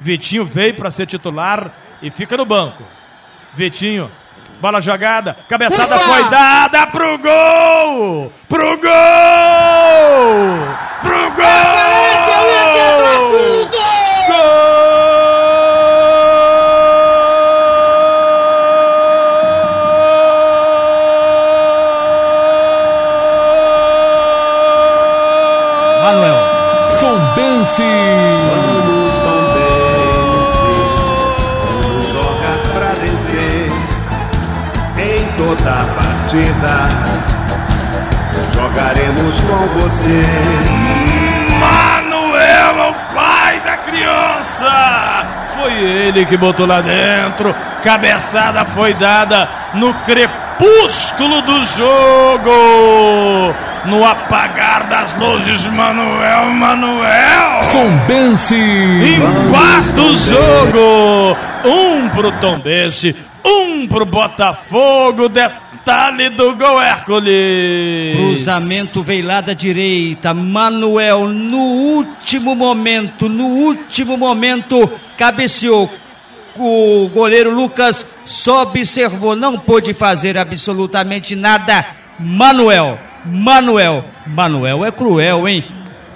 Vitinho veio para ser titular e fica no banco. Vitinho, bola jogada, cabeçada Ufa! foi dada pro gol! Pro gol! Pro gol! Partida. Jogaremos com você. Manuel, o pai da criança! Foi ele que botou lá dentro. Cabeçada foi dada no crepúsculo do jogo. No apagar das luzes, Manuel, Manuel. Tombense. Empata o jogo. Um pro Tombense, um pro Botafogo. Detalhe do gol Hércules. Cruzamento veio lá da direita. Manuel, no último momento, no último momento, cabeceou. O goleiro Lucas só observou, não pôde fazer absolutamente nada. Manuel, Manuel, Manuel é cruel, hein?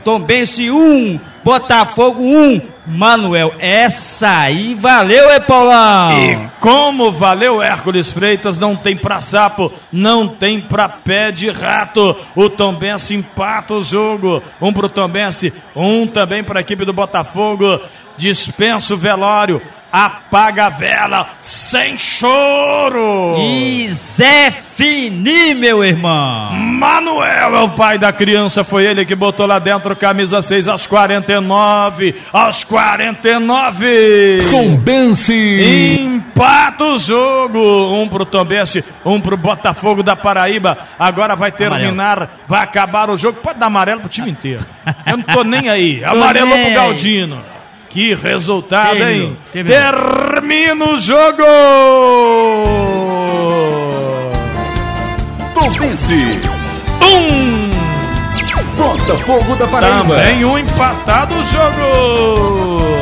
Tombense 1, um, Botafogo 1, um, Manuel, essa aí valeu, é Paulão? E como valeu Hércules Freitas, não tem pra sapo, não tem pra pé de rato. O Tombense empata o jogo. Um pro Tombense, um também pra equipe do Botafogo. Dispensa o velório apaga a vela sem choro. E Zé Fini, meu irmão. Manuel é o pai da criança, foi ele que botou lá dentro camisa 6 aos 49, aos 49. Tombense. Empata o jogo. Um pro Tombense, um pro Botafogo da Paraíba. Agora vai terminar, amarelo. vai acabar o jogo. Pode dar amarelo pro time inteiro. Eu não tô nem aí. Amarelo pro Galdino. Que resultado, Termino. hein? Termino. Termina o jogo! Tombense. Um. Botafogo da Paraíba. Também um empatado o jogo.